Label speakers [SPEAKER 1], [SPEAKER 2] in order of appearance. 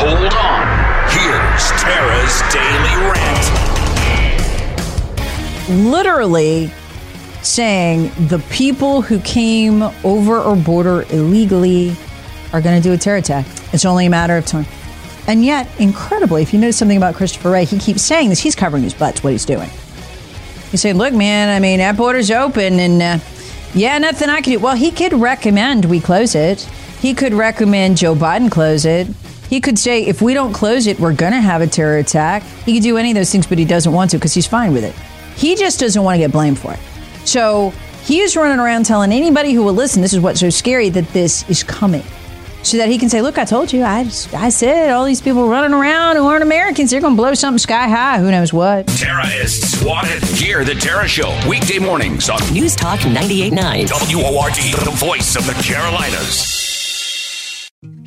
[SPEAKER 1] Hold on. Here's Tara's Daily Rant.
[SPEAKER 2] literally saying the people who came over our border illegally are going to do a terror attack. It's only a matter of time. And yet, incredibly, if you notice something about Christopher Wray, he keeps saying this. He's covering his butts, what he's doing. He's saying, look, man, I mean, that border's open and uh, yeah, nothing I can do. Well, he could recommend we close it. He could recommend Joe Biden close it. He could say, if we don't close it, we're going to have a terror attack. He could do any of those things, but he doesn't want to because he's fine with it. He just doesn't want to get blamed for it. So he is running around telling anybody who will listen, this is what's so scary that this is coming. So that he can say, look, I told you, I, just, I said all these people running around who aren't Americans, they're going to blow something sky high. Who knows what?
[SPEAKER 1] Terrorists swatted. Hear the Tara Show weekday mornings on
[SPEAKER 3] News Talk 98.9.
[SPEAKER 1] WORD, the voice of the Carolinas.